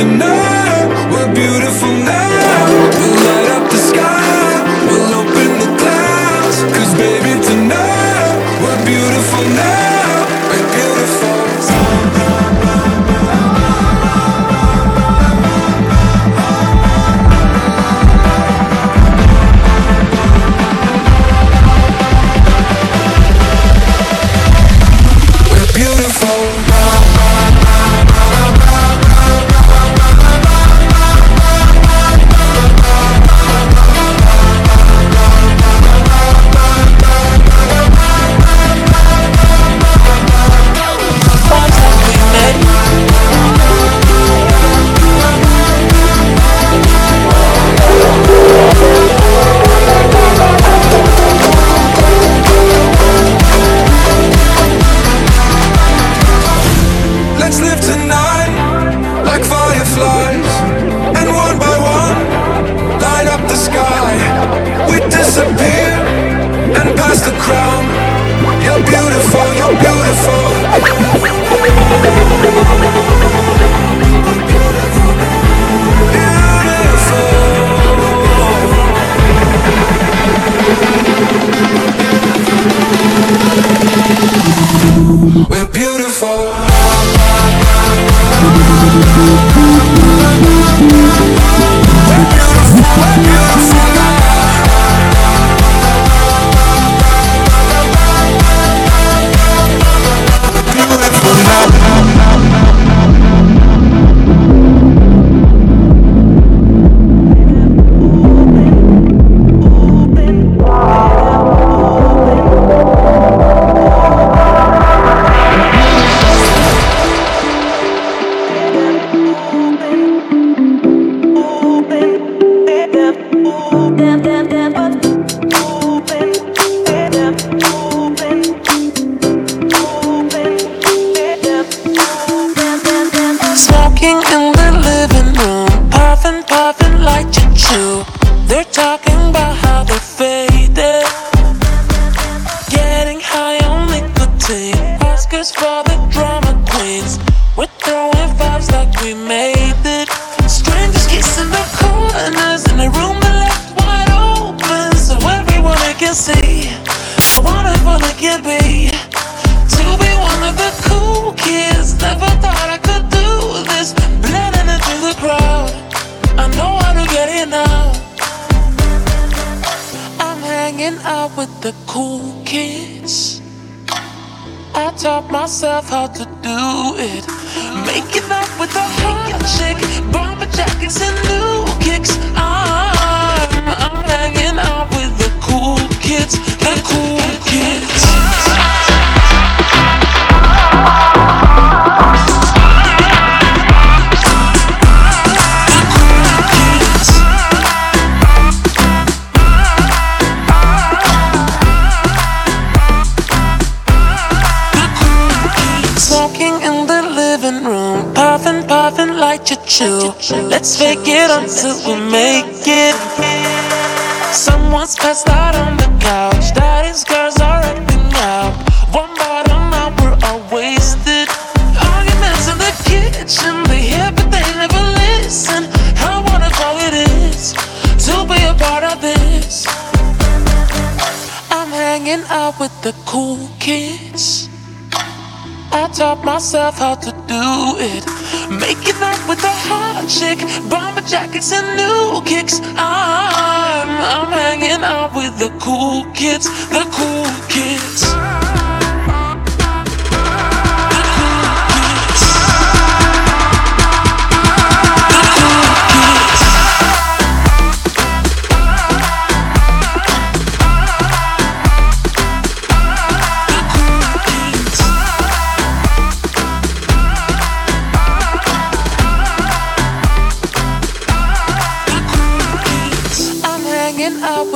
tonight. We're beautiful. Out with the cool kids. Let's fake it until we chick, bomber jackets and new kicks. I'm, I'm hanging out with the cool kids, the cool kids.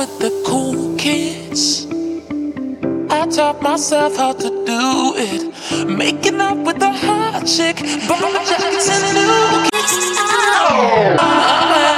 with the cool kids. I taught myself how to do it. Making up with the hot chick, Bob Jackson, Lucas. Oh. Uh,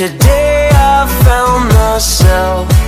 today I found myself